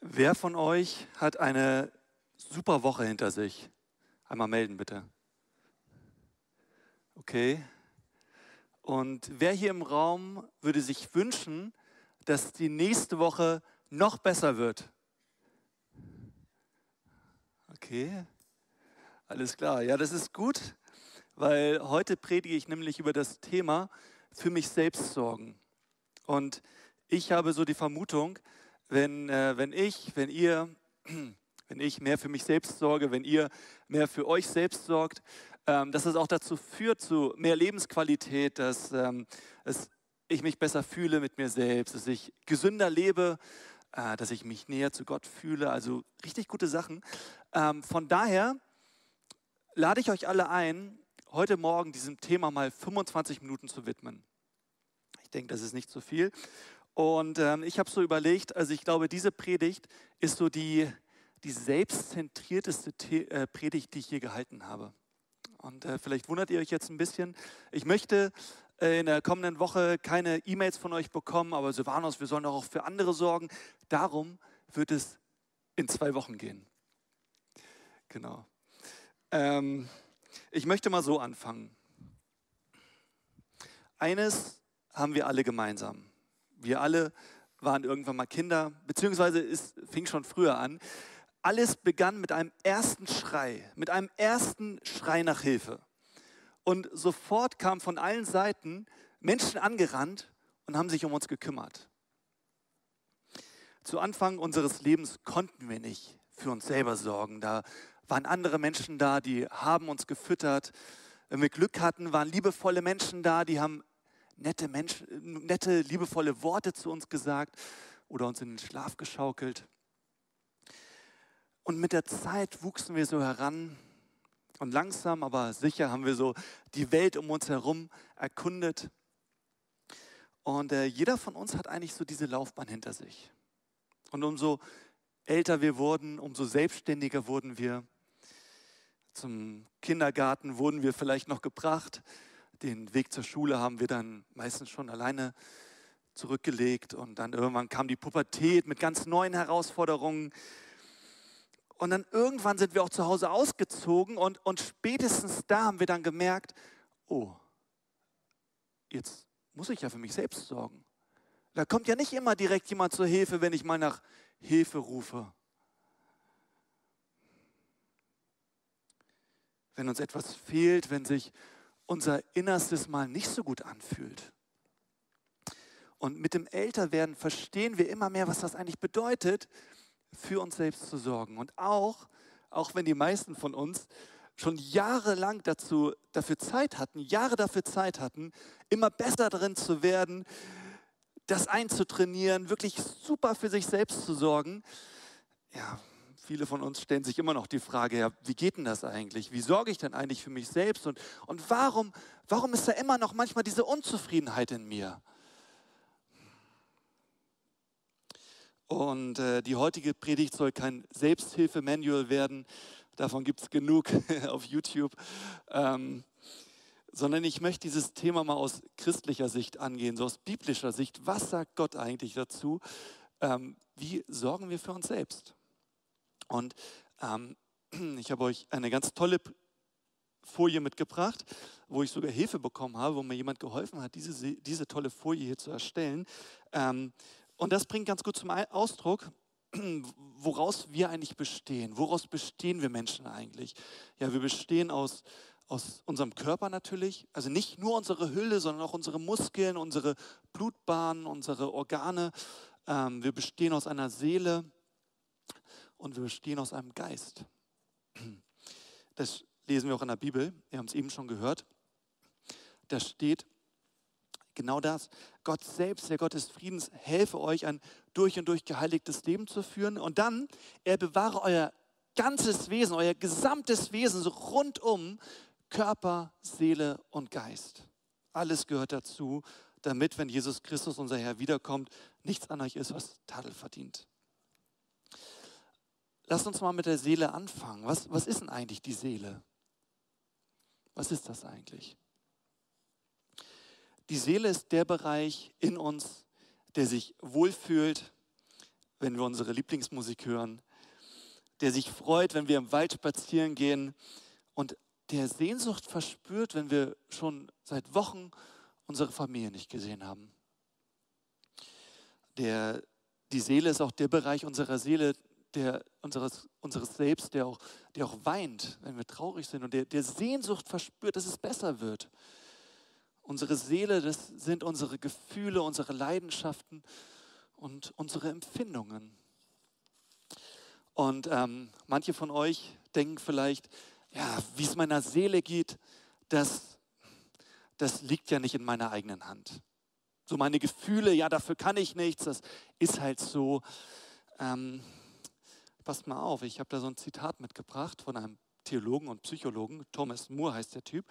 Wer von euch hat eine super Woche hinter sich? Einmal melden bitte. Okay. Und wer hier im Raum würde sich wünschen, dass die nächste Woche noch besser wird? Okay. Alles klar. Ja, das ist gut, weil heute predige ich nämlich über das Thema für mich selbst sorgen. Und ich habe so die Vermutung, wenn, äh, wenn ich, wenn ihr, wenn ich mehr für mich selbst sorge, wenn ihr mehr für euch selbst sorgt, ähm, dass es auch dazu führt, zu mehr Lebensqualität, dass ähm, es, ich mich besser fühle mit mir selbst, dass ich gesünder lebe, äh, dass ich mich näher zu Gott fühle. Also richtig gute Sachen. Ähm, von daher lade ich euch alle ein, heute Morgen diesem Thema mal 25 Minuten zu widmen. Ich denke, das ist nicht zu viel. Und ähm, ich habe so überlegt, also ich glaube, diese Predigt ist so die, die selbstzentrierteste The äh, Predigt, die ich je gehalten habe. Und äh, vielleicht wundert ihr euch jetzt ein bisschen. Ich möchte äh, in der kommenden Woche keine E-Mails von euch bekommen, aber Silvanos, wir sollen auch für andere sorgen. Darum wird es in zwei Wochen gehen. Genau. Ähm, ich möchte mal so anfangen. Eines haben wir alle gemeinsam. Wir alle waren irgendwann mal Kinder, beziehungsweise es fing schon früher an. Alles begann mit einem ersten Schrei, mit einem ersten Schrei nach Hilfe. Und sofort kamen von allen Seiten Menschen angerannt und haben sich um uns gekümmert. Zu Anfang unseres Lebens konnten wir nicht für uns selber sorgen. Da waren andere Menschen da, die haben uns gefüttert. Wenn wir Glück hatten, waren liebevolle Menschen da, die haben nette, Mensch, nette, liebevolle Worte zu uns gesagt oder uns in den Schlaf geschaukelt. Und mit der Zeit wuchsen wir so heran und langsam, aber sicher haben wir so die Welt um uns herum erkundet. Und äh, jeder von uns hat eigentlich so diese Laufbahn hinter sich. Und umso älter wir wurden, umso selbstständiger wurden wir. Zum Kindergarten wurden wir vielleicht noch gebracht. Den Weg zur Schule haben wir dann meistens schon alleine zurückgelegt und dann irgendwann kam die Pubertät mit ganz neuen Herausforderungen. Und dann irgendwann sind wir auch zu Hause ausgezogen und, und spätestens da haben wir dann gemerkt, oh, jetzt muss ich ja für mich selbst sorgen. Da kommt ja nicht immer direkt jemand zur Hilfe, wenn ich mal nach Hilfe rufe. Wenn uns etwas fehlt, wenn sich unser Innerstes mal nicht so gut anfühlt. Und mit dem Älterwerden verstehen wir immer mehr, was das eigentlich bedeutet, für uns selbst zu sorgen. Und auch, auch wenn die meisten von uns schon jahrelang dazu, dafür Zeit hatten, Jahre dafür Zeit hatten, immer besser darin zu werden, das einzutrainieren, wirklich super für sich selbst zu sorgen, ja, Viele von uns stellen sich immer noch die Frage, ja, wie geht denn das eigentlich? Wie sorge ich denn eigentlich für mich selbst? Und, und warum, warum ist da immer noch manchmal diese Unzufriedenheit in mir? Und äh, die heutige Predigt soll kein Selbsthilfemanual werden, davon gibt es genug auf YouTube, ähm, sondern ich möchte dieses Thema mal aus christlicher Sicht angehen, so aus biblischer Sicht. Was sagt Gott eigentlich dazu? Ähm, wie sorgen wir für uns selbst? Und ähm, ich habe euch eine ganz tolle Folie mitgebracht, wo ich sogar Hilfe bekommen habe, wo mir jemand geholfen hat, diese, diese tolle Folie hier zu erstellen. Ähm, und das bringt ganz gut zum Ausdruck, woraus wir eigentlich bestehen. Woraus bestehen wir Menschen eigentlich? Ja, wir bestehen aus, aus unserem Körper natürlich, also nicht nur unsere Hülle, sondern auch unsere Muskeln, unsere Blutbahnen, unsere Organe. Ähm, wir bestehen aus einer Seele, und wir bestehen aus einem Geist. Das lesen wir auch in der Bibel, wir haben es eben schon gehört. Da steht genau das, Gott selbst, der Gott des Friedens, helfe euch ein durch und durch geheiligtes Leben zu führen und dann, er bewahre euer ganzes Wesen, euer gesamtes Wesen so rundum, Körper, Seele und Geist. Alles gehört dazu, damit, wenn Jesus Christus, unser Herr, wiederkommt, nichts an euch ist, was Tadel verdient. Lass uns mal mit der Seele anfangen. Was, was ist denn eigentlich die Seele? Was ist das eigentlich? Die Seele ist der Bereich in uns, der sich wohlfühlt, wenn wir unsere Lieblingsmusik hören, der sich freut, wenn wir im Wald spazieren gehen und der Sehnsucht verspürt, wenn wir schon seit Wochen unsere Familie nicht gesehen haben. Der, die Seele ist auch der Bereich unserer Seele, der, unseres, unseres Selbst, der auch, der auch weint, wenn wir traurig sind und der, der Sehnsucht verspürt, dass es besser wird. Unsere Seele, das sind unsere Gefühle, unsere Leidenschaften und unsere Empfindungen. Und ähm, manche von euch denken vielleicht, ja, wie es meiner Seele geht, das, das liegt ja nicht in meiner eigenen Hand. So meine Gefühle, ja, dafür kann ich nichts, das ist halt so. Ähm, passt mal auf, ich habe da so ein Zitat mitgebracht von einem Theologen und Psychologen, Thomas Moore heißt der Typ,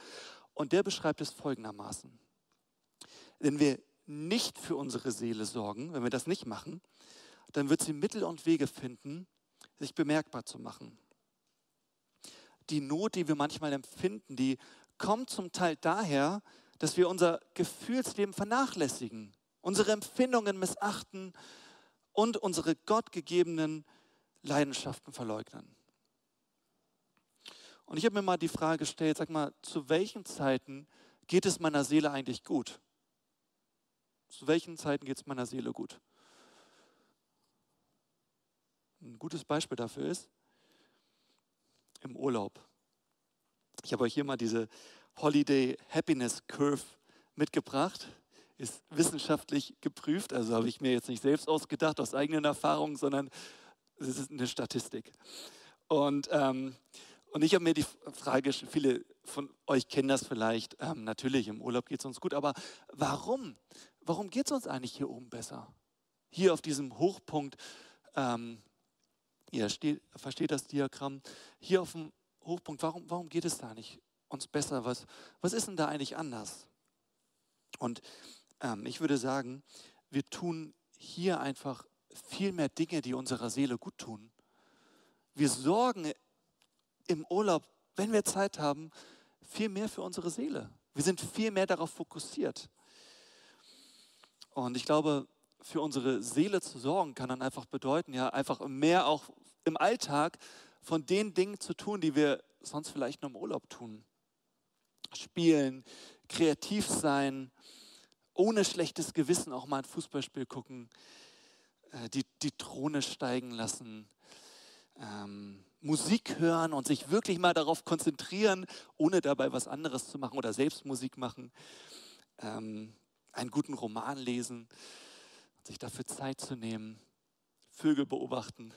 und der beschreibt es folgendermaßen. Wenn wir nicht für unsere Seele sorgen, wenn wir das nicht machen, dann wird sie Mittel und Wege finden, sich bemerkbar zu machen. Die Not, die wir manchmal empfinden, die kommt zum Teil daher, dass wir unser Gefühlsleben vernachlässigen, unsere Empfindungen missachten und unsere gottgegebenen Leidenschaften verleugnen. Und ich habe mir mal die Frage gestellt, sag mal, zu welchen Zeiten geht es meiner Seele eigentlich gut? Zu welchen Zeiten geht es meiner Seele gut? Ein gutes Beispiel dafür ist im Urlaub. Ich habe euch hier mal diese Holiday Happiness Curve mitgebracht. Ist wissenschaftlich geprüft, also habe ich mir jetzt nicht selbst ausgedacht aus eigenen Erfahrungen, sondern es ist eine Statistik. Und, ähm, und ich habe mir die Frage, viele von euch kennen das vielleicht, ähm, natürlich im Urlaub geht es uns gut, aber warum? Warum geht es uns eigentlich hier oben besser? Hier auf diesem Hochpunkt, ähm, ihr steht, versteht das Diagramm, hier auf dem Hochpunkt, warum, warum geht es da nicht uns besser? Was, was ist denn da eigentlich anders? Und ähm, ich würde sagen, wir tun hier einfach viel mehr Dinge, die unserer Seele gut tun. Wir sorgen im Urlaub, wenn wir Zeit haben, viel mehr für unsere Seele. Wir sind viel mehr darauf fokussiert. Und ich glaube, für unsere Seele zu sorgen, kann dann einfach bedeuten, ja, einfach mehr auch im Alltag von den Dingen zu tun, die wir sonst vielleicht nur im Urlaub tun. Spielen, kreativ sein, ohne schlechtes Gewissen auch mal ein Fußballspiel gucken, die, die Throne steigen lassen, ähm, Musik hören und sich wirklich mal darauf konzentrieren, ohne dabei was anderes zu machen oder selbst Musik machen, ähm, einen guten Roman lesen, sich dafür Zeit zu nehmen, Vögel beobachten,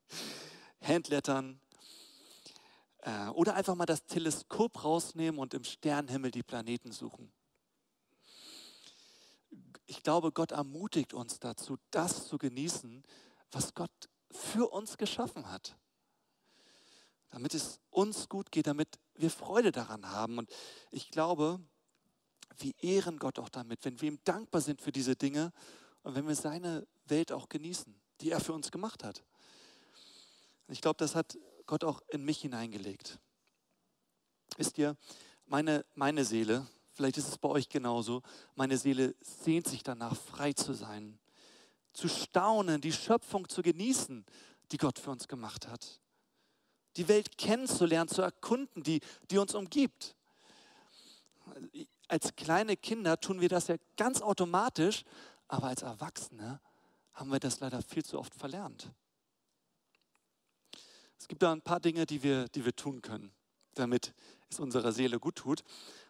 Handlettern äh, oder einfach mal das Teleskop rausnehmen und im Sternenhimmel die Planeten suchen ich glaube, Gott ermutigt uns dazu, das zu genießen, was Gott für uns geschaffen hat. Damit es uns gut geht, damit wir Freude daran haben. Und ich glaube, wir ehren Gott auch damit, wenn wir ihm dankbar sind für diese Dinge und wenn wir seine Welt auch genießen, die er für uns gemacht hat. Ich glaube, das hat Gott auch in mich hineingelegt. Wisst ihr, meine, meine Seele, Vielleicht ist es bei euch genauso. Meine Seele sehnt sich danach, frei zu sein, zu staunen, die Schöpfung zu genießen, die Gott für uns gemacht hat. Die Welt kennenzulernen, zu erkunden, die, die uns umgibt. Als kleine Kinder tun wir das ja ganz automatisch, aber als Erwachsene haben wir das leider viel zu oft verlernt. Es gibt da ein paar Dinge, die wir, die wir tun können, damit es unserer Seele gut tut.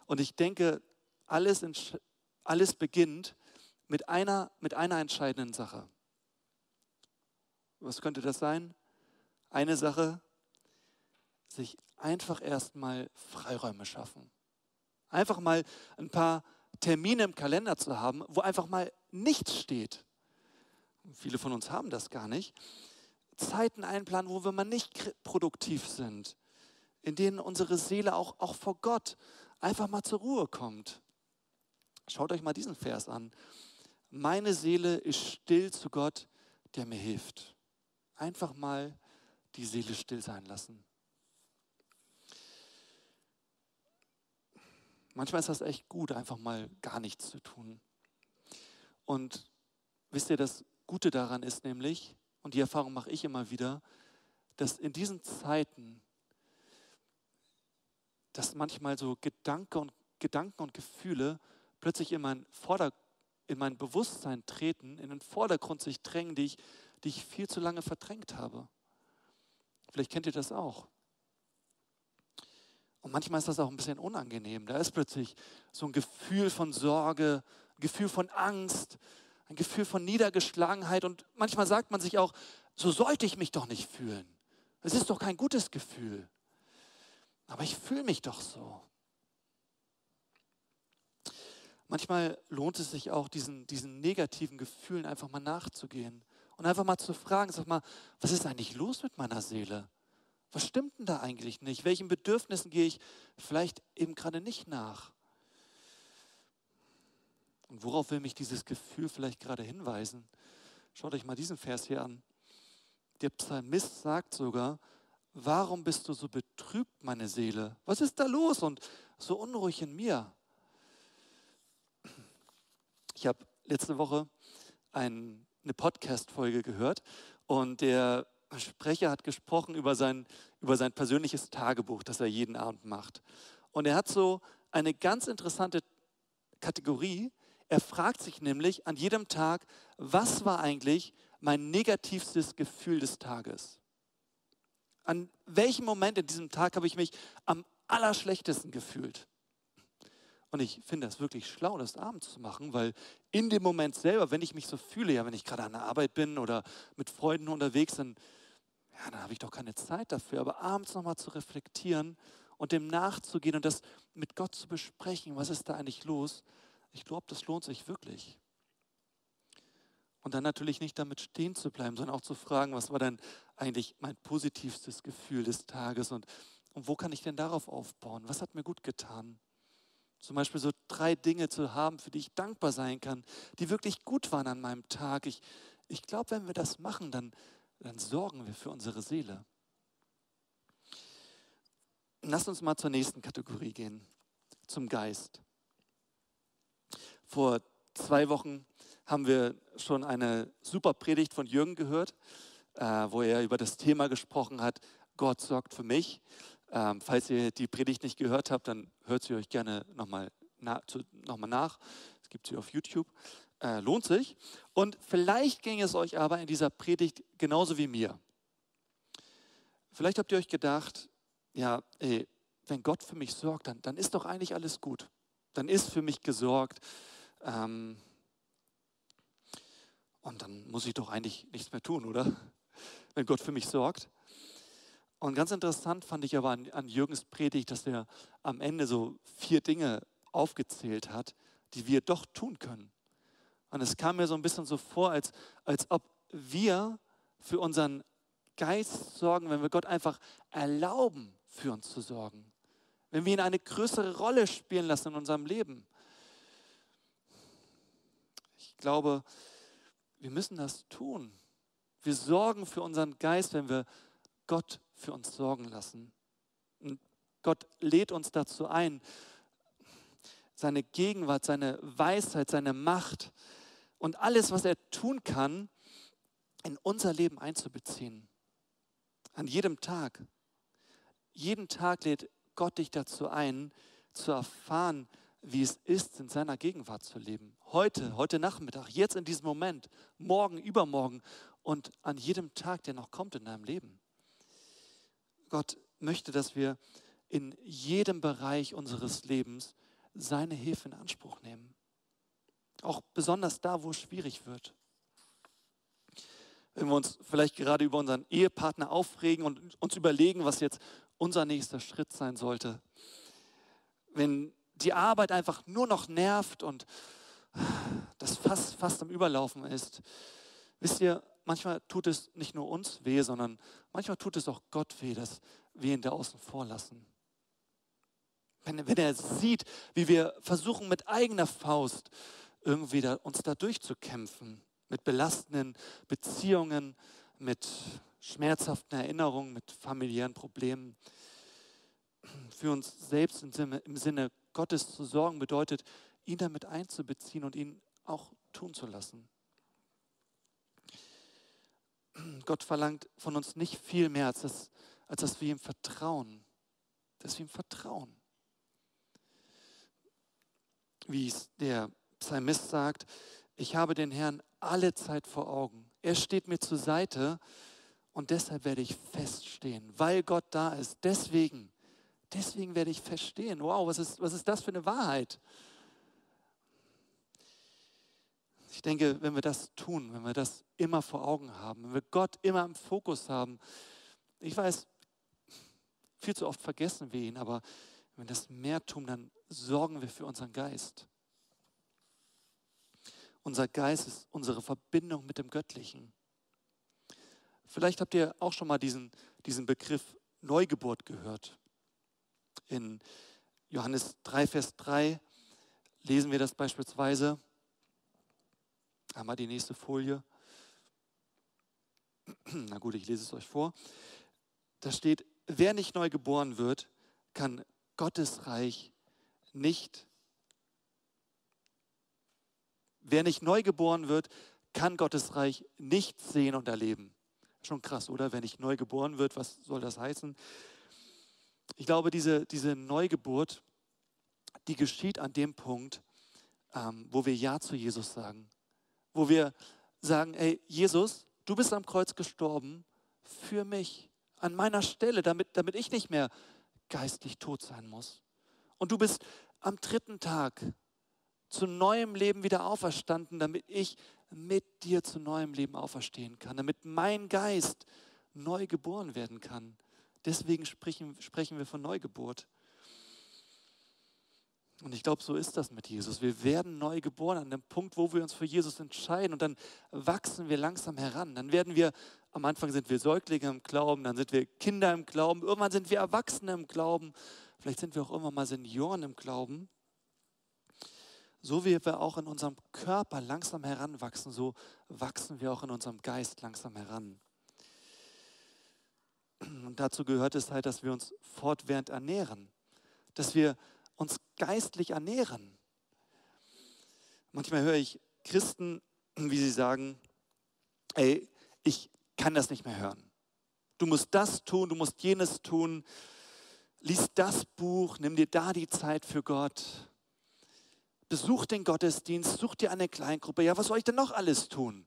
Und ich denke, alles, alles beginnt mit einer, mit einer entscheidenden Sache. Was könnte das sein? Eine Sache, sich einfach erstmal Freiräume schaffen. Einfach mal ein paar Termine im Kalender zu haben, wo einfach mal nichts steht. Viele von uns haben das gar nicht. Zeiten einplanen, wo wir mal nicht produktiv sind, in denen unsere Seele auch, auch vor Gott einfach mal zur Ruhe kommt. Schaut euch mal diesen Vers an. Meine Seele ist still zu Gott, der mir hilft. Einfach mal die Seele still sein lassen. Manchmal ist das echt gut, einfach mal gar nichts zu tun. Und wisst ihr, das Gute daran ist nämlich, und die Erfahrung mache ich immer wieder, dass in diesen Zeiten, dass manchmal so Gedanke und, Gedanken und Gefühle plötzlich in mein, Vorder, in mein Bewusstsein treten, in den Vordergrund sich drängen, die ich, die ich viel zu lange verdrängt habe. Vielleicht kennt ihr das auch. Und manchmal ist das auch ein bisschen unangenehm. Da ist plötzlich so ein Gefühl von Sorge, ein Gefühl von Angst, ein Gefühl von Niedergeschlagenheit. Und manchmal sagt man sich auch, so sollte ich mich doch nicht fühlen. Es ist doch kein gutes Gefühl. Aber ich fühle mich doch so. Manchmal lohnt es sich auch, diesen, diesen negativen Gefühlen einfach mal nachzugehen und einfach mal zu fragen, sag mal, was ist eigentlich los mit meiner Seele? Was stimmt denn da eigentlich nicht? Welchen Bedürfnissen gehe ich vielleicht eben gerade nicht nach? Und worauf will mich dieses Gefühl vielleicht gerade hinweisen? Schaut euch mal diesen Vers hier an. Der Psalmist sagt sogar, warum bist du so betrübt, meine Seele? Was ist da los und so unruhig in mir? Ich habe letzte Woche ein, eine Podcast-Folge gehört und der Sprecher hat gesprochen über sein, über sein persönliches Tagebuch, das er jeden Abend macht. Und er hat so eine ganz interessante Kategorie. Er fragt sich nämlich an jedem Tag, was war eigentlich mein negativstes Gefühl des Tages? An welchem Moment in diesem Tag habe ich mich am allerschlechtesten gefühlt? Und ich finde das wirklich schlau, das abends zu machen, weil in dem Moment selber, wenn ich mich so fühle, ja, wenn ich gerade an der Arbeit bin oder mit Freunden unterwegs, dann ja, dann habe ich doch keine Zeit dafür. Aber abends nochmal zu reflektieren und dem nachzugehen und das mit Gott zu besprechen, was ist da eigentlich los, ich glaube, das lohnt sich wirklich. Und dann natürlich nicht damit stehen zu bleiben, sondern auch zu fragen, was war denn eigentlich mein positivstes Gefühl des Tages und, und wo kann ich denn darauf aufbauen? Was hat mir gut getan? Zum Beispiel so drei Dinge zu haben, für die ich dankbar sein kann, die wirklich gut waren an meinem Tag. Ich, ich glaube, wenn wir das machen, dann, dann sorgen wir für unsere Seele. Lass uns mal zur nächsten Kategorie gehen, zum Geist. Vor zwei Wochen haben wir schon eine super Predigt von Jürgen gehört, äh, wo er über das Thema gesprochen hat, Gott sorgt für mich. Ähm, falls ihr die Predigt nicht gehört habt, dann hört sie euch gerne nochmal na, noch nach. Es gibt sie auf YouTube äh, lohnt sich. Und vielleicht ging es euch aber in dieser Predigt genauso wie mir. Vielleicht habt ihr euch gedacht, ja, ey, wenn Gott für mich sorgt, dann, dann ist doch eigentlich alles gut. Dann ist für mich gesorgt. Ähm, und dann muss ich doch eigentlich nichts mehr tun, oder? Wenn Gott für mich sorgt. Und ganz interessant fand ich aber an, an Jürgens Predigt, dass er am Ende so vier Dinge aufgezählt hat, die wir doch tun können. Und es kam mir so ein bisschen so vor, als, als ob wir für unseren Geist sorgen, wenn wir Gott einfach erlauben, für uns zu sorgen. Wenn wir ihn eine größere Rolle spielen lassen in unserem Leben. Ich glaube, wir müssen das tun. Wir sorgen für unseren Geist, wenn wir Gott für uns sorgen lassen. Und Gott lädt uns dazu ein, seine Gegenwart, seine Weisheit, seine Macht, und alles, was er tun kann, in unser Leben einzubeziehen. An jedem Tag. Jeden Tag lädt Gott dich dazu ein, zu erfahren, wie es ist, in seiner Gegenwart zu leben. Heute, heute Nachmittag, jetzt in diesem Moment, morgen, übermorgen und an jedem Tag, der noch kommt in deinem Leben. Gott möchte, dass wir in jedem Bereich unseres Lebens seine Hilfe in Anspruch nehmen. Auch besonders da, wo es schwierig wird. Wenn wir uns vielleicht gerade über unseren Ehepartner aufregen und uns überlegen, was jetzt unser nächster Schritt sein sollte. Wenn die Arbeit einfach nur noch nervt und das fast, fast am Überlaufen ist. Wisst ihr, manchmal tut es nicht nur uns weh, sondern manchmal tut es auch Gott weh, dass wir ihn da außen vor lassen. Wenn, wenn er sieht, wie wir versuchen mit eigener Faust irgendwie da, uns da durchzukämpfen mit belastenden Beziehungen, mit schmerzhaften Erinnerungen, mit familiären Problemen. Für uns selbst im Sinne, im Sinne Gottes zu sorgen bedeutet, ihn damit einzubeziehen und ihn auch tun zu lassen. Gott verlangt von uns nicht viel mehr, als, das, als dass wir ihm vertrauen. Dass wir ihm vertrauen. Wie es der Psalmist sagt, ich habe den Herrn alle Zeit vor Augen. Er steht mir zur Seite und deshalb werde ich feststehen, weil Gott da ist. Deswegen, deswegen werde ich feststehen. Wow, was ist, was ist das für eine Wahrheit? Ich denke, wenn wir das tun, wenn wir das immer vor Augen haben, wenn wir Gott immer im Fokus haben, ich weiß, viel zu oft vergessen wir ihn, aber wenn wir das mehr tun, dann sorgen wir für unseren Geist. Unser Geist ist unsere Verbindung mit dem Göttlichen. Vielleicht habt ihr auch schon mal diesen, diesen Begriff Neugeburt gehört. In Johannes 3, Vers 3 lesen wir das beispielsweise. Einmal die nächste Folie. Na gut, ich lese es euch vor. Da steht, wer nicht neu geboren wird, kann Gottes Reich nicht. Wer nicht neu geboren wird, kann Gottes Reich nicht sehen und erleben. Schon krass, oder? Wer nicht neu geboren wird, was soll das heißen? Ich glaube, diese, diese Neugeburt, die geschieht an dem Punkt, ähm, wo wir Ja zu Jesus sagen wo wir sagen, ey, Jesus, du bist am Kreuz gestorben für mich, an meiner Stelle, damit, damit ich nicht mehr geistlich tot sein muss. Und du bist am dritten Tag zu neuem Leben wieder auferstanden, damit ich mit dir zu neuem Leben auferstehen kann, damit mein Geist neu geboren werden kann. Deswegen sprechen, sprechen wir von Neugeburt. Und ich glaube, so ist das mit Jesus. Wir werden neu geboren an dem Punkt, wo wir uns für Jesus entscheiden und dann wachsen wir langsam heran. Dann werden wir, am Anfang sind wir Säuglinge im Glauben, dann sind wir Kinder im Glauben, irgendwann sind wir Erwachsene im Glauben, vielleicht sind wir auch irgendwann mal Senioren im Glauben. So wie wir auch in unserem Körper langsam heranwachsen, so wachsen wir auch in unserem Geist langsam heran. Und dazu gehört es halt, dass wir uns fortwährend ernähren, dass wir uns geistlich ernähren. Manchmal höre ich Christen, wie sie sagen, ey, ich kann das nicht mehr hören. Du musst das tun, du musst jenes tun. Lies das Buch, nimm dir da die Zeit für Gott. Besuch den Gottesdienst, such dir eine Kleingruppe. Ja, was soll ich denn noch alles tun?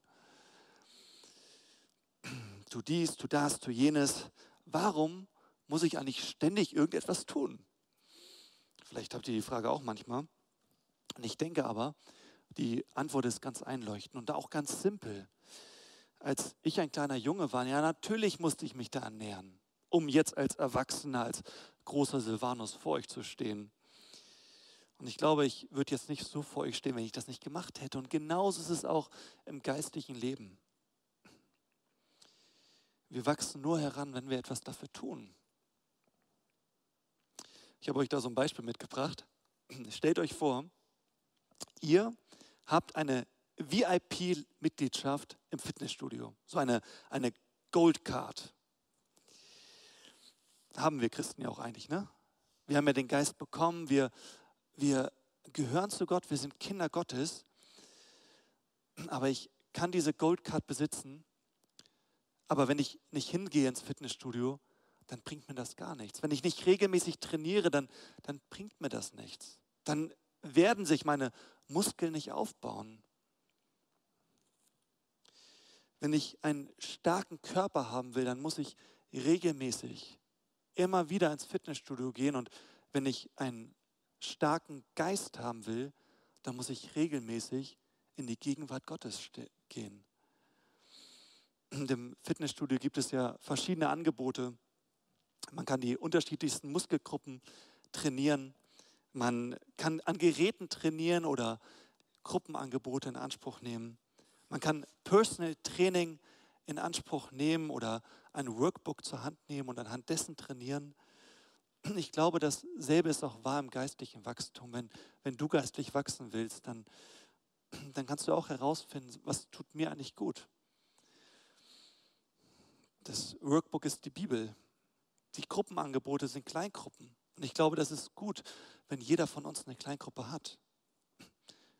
Tu dies, tu das, tu jenes. Warum muss ich eigentlich ständig irgendetwas tun? Vielleicht habt ihr die Frage auch manchmal. Und ich denke aber, die Antwort ist ganz einleuchtend und auch ganz simpel. Als ich ein kleiner Junge war, ja, natürlich musste ich mich da ernähren, um jetzt als Erwachsener, als großer Silvanus vor euch zu stehen. Und ich glaube, ich würde jetzt nicht so vor euch stehen, wenn ich das nicht gemacht hätte. Und genauso ist es auch im geistlichen Leben. Wir wachsen nur heran, wenn wir etwas dafür tun. Ich habe euch da so ein Beispiel mitgebracht. Stellt euch vor, ihr habt eine VIP-Mitgliedschaft im Fitnessstudio, so eine, eine Gold. Haben wir Christen ja auch eigentlich, ne? Wir haben ja den Geist bekommen, wir, wir gehören zu Gott, wir sind Kinder Gottes, aber ich kann diese Gold Card besitzen, aber wenn ich nicht hingehe ins Fitnessstudio, dann bringt mir das gar nichts. Wenn ich nicht regelmäßig trainiere, dann, dann bringt mir das nichts. Dann werden sich meine Muskeln nicht aufbauen. Wenn ich einen starken Körper haben will, dann muss ich regelmäßig immer wieder ins Fitnessstudio gehen. Und wenn ich einen starken Geist haben will, dann muss ich regelmäßig in die Gegenwart Gottes gehen. In dem Fitnessstudio gibt es ja verschiedene Angebote. Man kann die unterschiedlichsten Muskelgruppen trainieren. Man kann an Geräten trainieren oder Gruppenangebote in Anspruch nehmen. Man kann Personal Training in Anspruch nehmen oder ein Workbook zur Hand nehmen und anhand dessen trainieren. Ich glaube, dasselbe ist auch wahr im geistlichen Wachstum. Wenn, wenn du geistlich wachsen willst, dann, dann kannst du auch herausfinden, was tut mir eigentlich gut. Das Workbook ist die Bibel. Die Gruppenangebote sind Kleingruppen. Und ich glaube, das ist gut, wenn jeder von uns eine Kleingruppe hat.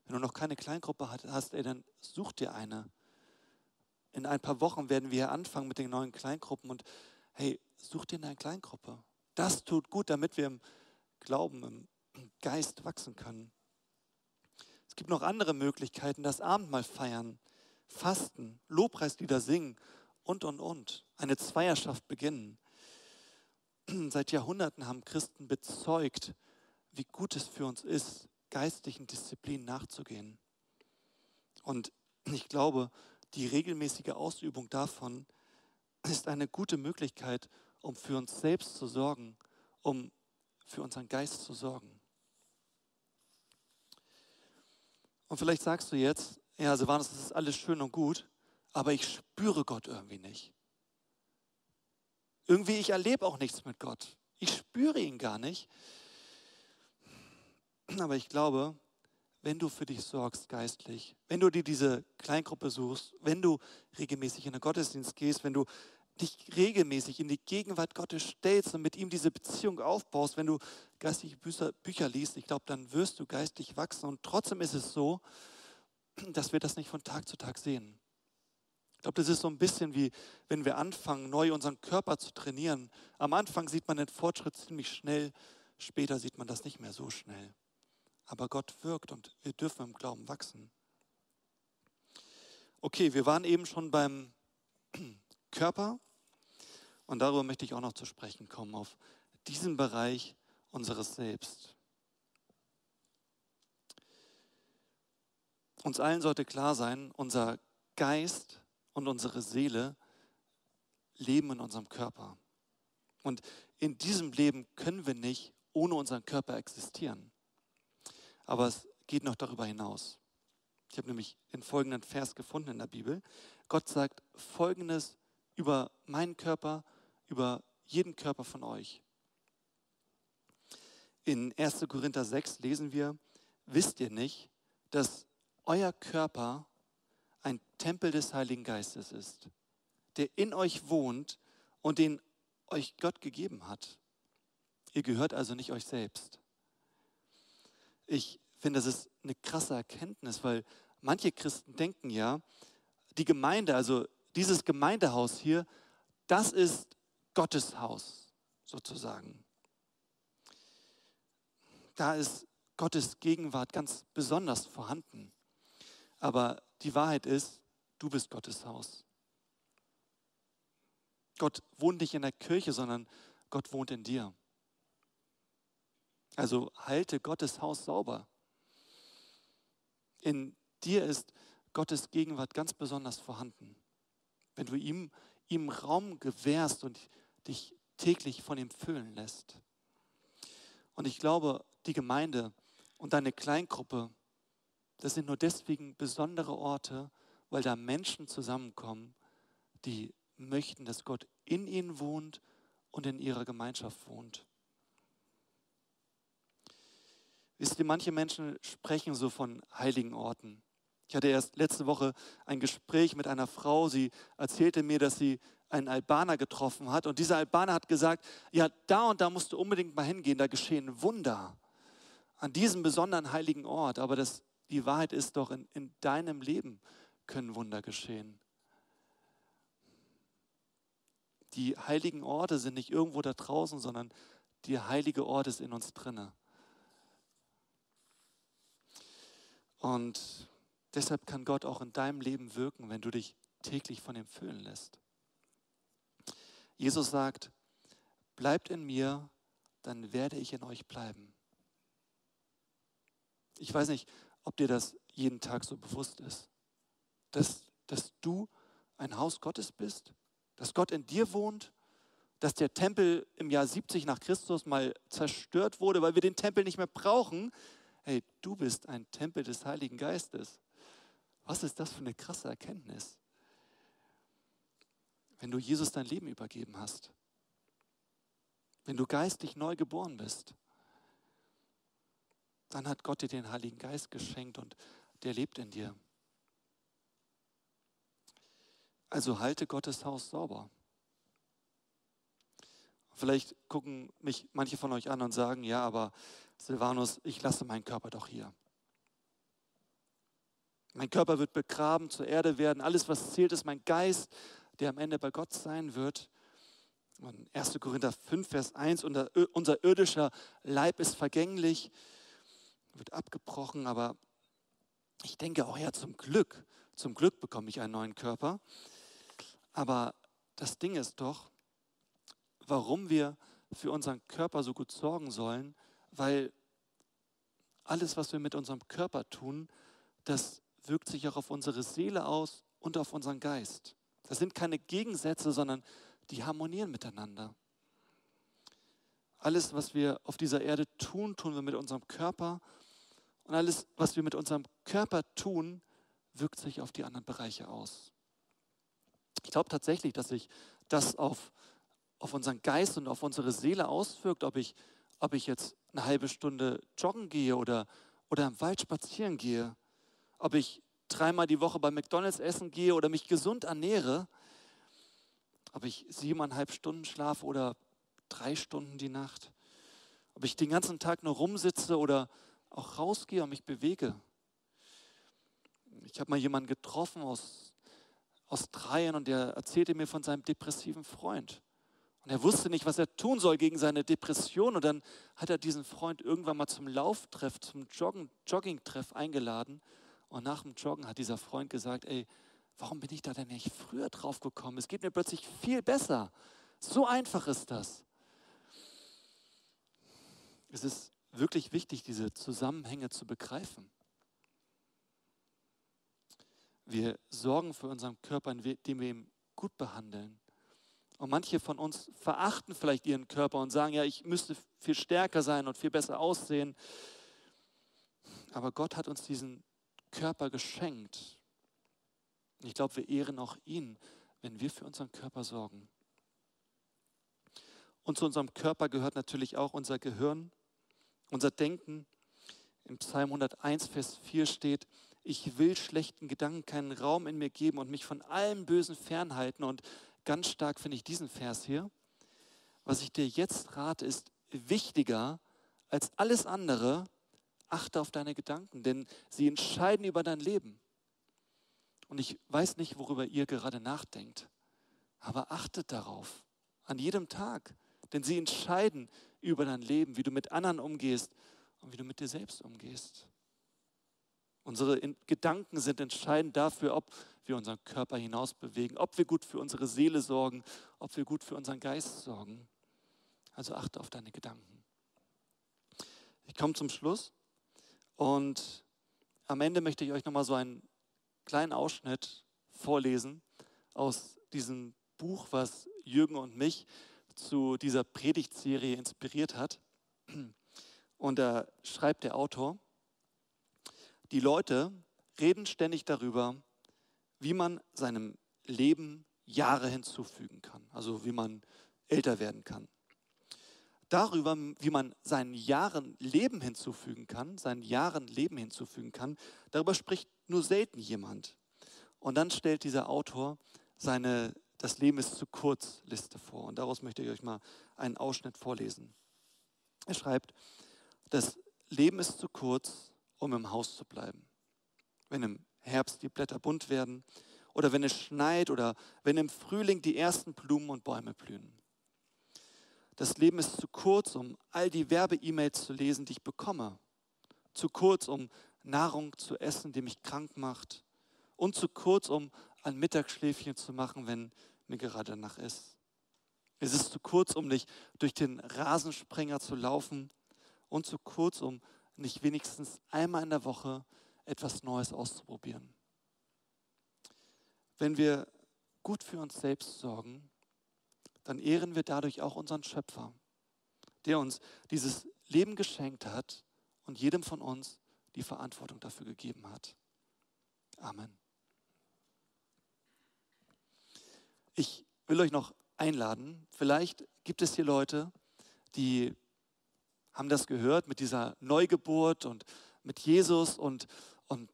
Wenn du noch keine Kleingruppe hast, ey, dann such dir eine. in ein paar Wochen werden wir anfangen mit den neuen Kleingruppen und hey, such dir eine Kleingruppe. Das tut gut, damit wir im Glauben, im Geist wachsen können. Es gibt noch andere Möglichkeiten, das Abendmahl feiern, fasten, Lobpreislieder singen und, und, und. Eine Zweierschaft beginnen. Seit Jahrhunderten haben Christen bezeugt, wie gut es für uns ist, geistlichen Disziplinen nachzugehen. Und ich glaube, die regelmäßige Ausübung davon ist eine gute Möglichkeit, um für uns selbst zu sorgen, um für unseren Geist zu sorgen. Und vielleicht sagst du jetzt, ja, Silvanus, das ist alles schön und gut, aber ich spüre Gott irgendwie nicht. Irgendwie, ich erlebe auch nichts mit Gott. Ich spüre ihn gar nicht. Aber ich glaube, wenn du für dich sorgst geistlich, wenn du dir diese Kleingruppe suchst, wenn du regelmäßig in den Gottesdienst gehst, wenn du dich regelmäßig in die Gegenwart Gottes stellst und mit ihm diese Beziehung aufbaust, wenn du geistliche Bücher, Bücher liest, ich glaube, dann wirst du geistlich wachsen. Und trotzdem ist es so, dass wir das nicht von Tag zu Tag sehen. Ich glaube, das ist so ein bisschen wie, wenn wir anfangen, neu unseren Körper zu trainieren. Am Anfang sieht man den Fortschritt ziemlich schnell, später sieht man das nicht mehr so schnell. Aber Gott wirkt und wir dürfen im Glauben wachsen. Okay, wir waren eben schon beim Körper und darüber möchte ich auch noch zu sprechen kommen, auf diesen Bereich unseres Selbst. Uns allen sollte klar sein, unser Geist und unsere Seele leben in unserem Körper. Und in diesem Leben können wir nicht ohne unseren Körper existieren. Aber es geht noch darüber hinaus. Ich habe nämlich den folgenden Vers gefunden in der Bibel. Gott sagt Folgendes über meinen Körper über jeden Körper von euch. In 1. Korinther 6 lesen wir, wisst ihr nicht, dass euer Körper ein Tempel des Heiligen Geistes ist, der in euch wohnt und den euch Gott gegeben hat. Ihr gehört also nicht euch selbst. Ich finde, das ist eine krasse Erkenntnis, weil manche Christen denken ja, die Gemeinde, also dieses Gemeindehaus hier, das ist Gottes Haus sozusagen. Da ist Gottes Gegenwart ganz besonders vorhanden. Aber die Wahrheit ist, du bist Gottes Haus. Gott wohnt nicht in der Kirche, sondern Gott wohnt in dir. Also halte Gottes Haus sauber. In dir ist Gottes Gegenwart ganz besonders vorhanden. Wenn du ihm, ihm Raum gewährst und dich täglich von ihm füllen lässt. Und ich glaube, die Gemeinde und deine Kleingruppe, das sind nur deswegen besondere Orte, weil da Menschen zusammenkommen, die möchten, dass Gott in ihnen wohnt und in ihrer Gemeinschaft wohnt. Wisst ihr, manche Menschen sprechen so von heiligen Orten. Ich hatte erst letzte Woche ein Gespräch mit einer Frau, sie erzählte mir, dass sie einen Albaner getroffen hat. Und dieser Albaner hat gesagt, ja, da und da musst du unbedingt mal hingehen, da geschehen Wunder an diesem besonderen heiligen Ort. Aber das, die Wahrheit ist doch, in, in deinem Leben können Wunder geschehen. Die heiligen Orte sind nicht irgendwo da draußen, sondern der heilige Ort ist in uns drinne. Und deshalb kann Gott auch in deinem Leben wirken, wenn du dich täglich von ihm füllen lässt. Jesus sagt, bleibt in mir, dann werde ich in euch bleiben. Ich weiß nicht, ob dir das jeden Tag so bewusst ist, dass, dass du ein Haus Gottes bist, dass Gott in dir wohnt, dass der Tempel im Jahr 70 nach Christus mal zerstört wurde, weil wir den Tempel nicht mehr brauchen. Hey, du bist ein Tempel des Heiligen Geistes. Was ist das für eine krasse Erkenntnis? wenn du Jesus dein Leben übergeben hast. Wenn du geistlich neu geboren bist, dann hat Gott dir den Heiligen Geist geschenkt und der lebt in dir. Also halte Gottes Haus sauber. Vielleicht gucken mich manche von euch an und sagen, ja, aber Silvanus, ich lasse meinen Körper doch hier. Mein Körper wird begraben, zur Erde werden. Alles, was zählt, ist mein Geist, der am Ende bei Gott sein wird. Und 1. Korinther 5, Vers 1, unser irdischer Leib ist vergänglich, wird abgebrochen, aber ich denke auch, ja, zum Glück, zum Glück bekomme ich einen neuen Körper. Aber das Ding ist doch, warum wir für unseren Körper so gut sorgen sollen, weil alles, was wir mit unserem Körper tun, das wirkt sich auch auf unsere Seele aus und auf unseren Geist. Das sind keine Gegensätze, sondern die harmonieren miteinander. Alles, was wir auf dieser Erde tun, tun wir mit unserem Körper. Und alles, was wir mit unserem Körper tun, wirkt sich auf die anderen Bereiche aus. Ich glaube tatsächlich, dass sich das auf, auf unseren Geist und auf unsere Seele auswirkt, ob ich, ob ich jetzt eine halbe Stunde joggen gehe oder, oder im Wald spazieren gehe, ob ich dreimal die Woche bei McDonald's essen gehe oder mich gesund ernähre, ob ich siebeneinhalb Stunden schlafe oder drei Stunden die Nacht, ob ich den ganzen Tag nur rumsitze oder auch rausgehe und mich bewege. Ich habe mal jemanden getroffen aus Australien und der erzählte mir von seinem depressiven Freund. Und er wusste nicht, was er tun soll gegen seine Depression. Und dann hat er diesen Freund irgendwann mal zum Lauftreff, zum Joggen, Joggingtreff eingeladen. Und nach dem Joggen hat dieser Freund gesagt, ey, warum bin ich da denn nicht früher drauf gekommen? Es geht mir plötzlich viel besser. So einfach ist das. Es ist wirklich wichtig, diese Zusammenhänge zu begreifen. Wir sorgen für unseren Körper, indem wir ihn gut behandeln. Und manche von uns verachten vielleicht ihren Körper und sagen, ja, ich müsste viel stärker sein und viel besser aussehen. Aber Gott hat uns diesen Körper geschenkt. Ich glaube, wir ehren auch ihn, wenn wir für unseren Körper sorgen. Und zu unserem Körper gehört natürlich auch unser Gehirn, unser Denken. Im Psalm 101, Vers 4 steht, ich will schlechten Gedanken keinen Raum in mir geben und mich von allem Bösen fernhalten. Und ganz stark finde ich diesen Vers hier. Was ich dir jetzt rate, ist wichtiger als alles andere. Achte auf deine Gedanken, denn sie entscheiden über dein Leben. Und ich weiß nicht, worüber ihr gerade nachdenkt, aber achtet darauf, an jedem Tag, denn sie entscheiden über dein Leben, wie du mit anderen umgehst und wie du mit dir selbst umgehst. Unsere Gedanken sind entscheidend dafür, ob wir unseren Körper hinaus bewegen, ob wir gut für unsere Seele sorgen, ob wir gut für unseren Geist sorgen. Also achte auf deine Gedanken. Ich komme zum Schluss und am Ende möchte ich euch nochmal so einen kleinen Ausschnitt vorlesen aus diesem Buch, was Jürgen und mich zu dieser Predigtserie inspiriert hat. Und da schreibt der Autor, die Leute reden ständig darüber, wie man seinem Leben Jahre hinzufügen kann, also wie man älter werden kann. Darüber, wie man seinen Jahren Leben hinzufügen kann, seinen Jahren Leben hinzufügen kann, darüber spricht nur selten jemand. Und dann stellt dieser Autor seine Das Leben ist zu kurz Liste vor. Und daraus möchte ich euch mal einen Ausschnitt vorlesen. Er schreibt, das Leben ist zu kurz, um im Haus zu bleiben. Wenn im Herbst die Blätter bunt werden oder wenn es schneit oder wenn im Frühling die ersten Blumen und Bäume blühen. Das Leben ist zu kurz, um all die Werbe-E-Mails zu lesen, die ich bekomme. Zu kurz, um Nahrung zu essen, die mich krank macht. Und zu kurz, um ein Mittagsschläfchen zu machen, wenn mir gerade danach ist. Es ist zu kurz, um nicht durch den Rasensprenger zu laufen und zu kurz, um nicht wenigstens einmal in der Woche etwas Neues auszuprobieren. Wenn wir gut für uns selbst sorgen, dann ehren wir dadurch auch unseren Schöpfer, der uns dieses Leben geschenkt hat und jedem von uns die Verantwortung dafür gegeben hat. Amen. Ich will euch noch einladen. Vielleicht gibt es hier Leute, die haben das gehört mit dieser Neugeburt und mit Jesus und, und,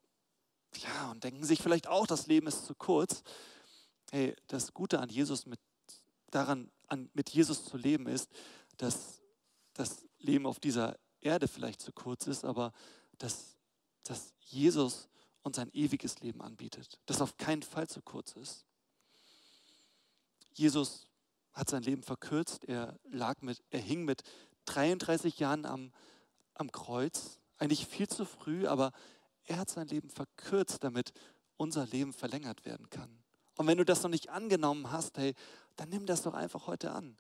ja, und denken sich vielleicht auch, das Leben ist zu kurz. Hey, das Gute an Jesus, mit, daran, an, mit Jesus zu leben, ist, dass das Leben auf dieser Erde vielleicht zu kurz ist, aber dass, dass Jesus uns ein ewiges Leben anbietet, das auf keinen Fall zu kurz ist. Jesus hat sein Leben verkürzt, er, lag mit, er hing mit 33 Jahren am, am Kreuz, eigentlich viel zu früh, aber er hat sein Leben verkürzt, damit unser Leben verlängert werden kann. Und wenn du das noch nicht angenommen hast, hey, dann nimm das doch einfach heute an.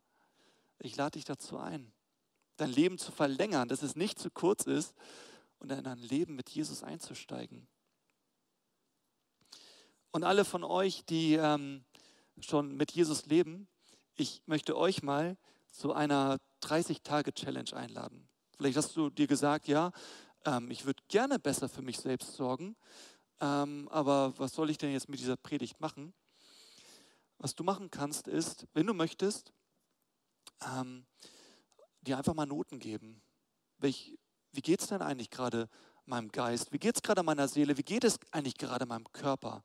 Ich lade dich dazu ein, dein Leben zu verlängern, dass es nicht zu kurz ist und in ein Leben mit Jesus einzusteigen. Und alle von euch, die ähm, schon mit Jesus leben, ich möchte euch mal zu einer 30-Tage-Challenge einladen. Vielleicht hast du dir gesagt, ja, ähm, ich würde gerne besser für mich selbst sorgen, ähm, aber was soll ich denn jetzt mit dieser Predigt machen? Was du machen kannst, ist, wenn du möchtest, ähm, dir einfach mal Noten geben. Welch, wie geht es denn eigentlich gerade meinem Geist? Wie geht es gerade meiner Seele? Wie geht es eigentlich gerade meinem Körper?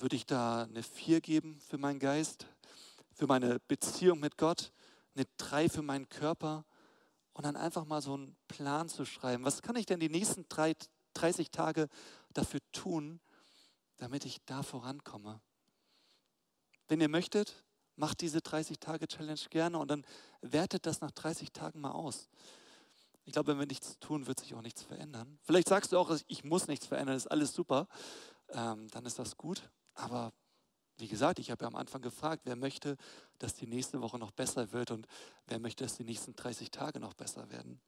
Würde ich da eine 4 geben für meinen Geist, für meine Beziehung mit Gott, eine 3 für meinen Körper und dann einfach mal so einen Plan zu schreiben. Was kann ich denn die nächsten 30 Tage dafür tun, damit ich da vorankomme? Wenn ihr möchtet, macht diese 30-Tage-Challenge gerne und dann wertet das nach 30 Tagen mal aus. Ich glaube, wenn wir nichts tun, wird sich auch nichts verändern. Vielleicht sagst du auch, ich muss nichts verändern, ist alles super. Ähm, dann ist das gut. Aber wie gesagt, ich habe ja am Anfang gefragt, wer möchte, dass die nächste Woche noch besser wird und wer möchte, dass die nächsten 30 Tage noch besser werden.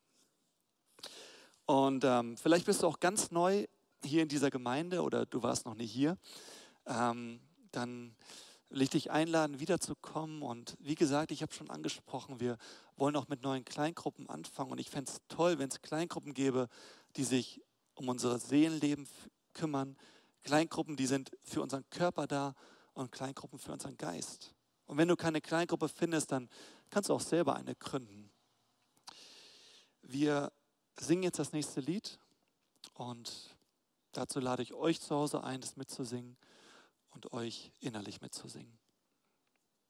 Und ähm, vielleicht bist du auch ganz neu hier in dieser Gemeinde oder du warst noch nicht hier. Ähm, dann will ich dich einladen, wiederzukommen. Und wie gesagt, ich habe schon angesprochen, wir wollen auch mit neuen Kleingruppen anfangen. Und ich fände es toll, wenn es Kleingruppen gäbe, die sich um unser Seelenleben kümmern. Kleingruppen, die sind für unseren Körper da und Kleingruppen für unseren Geist. Und wenn du keine Kleingruppe findest, dann kannst du auch selber eine gründen. Wir singen jetzt das nächste Lied und dazu lade ich euch zu Hause ein, das mitzusingen und euch innerlich mitzusingen.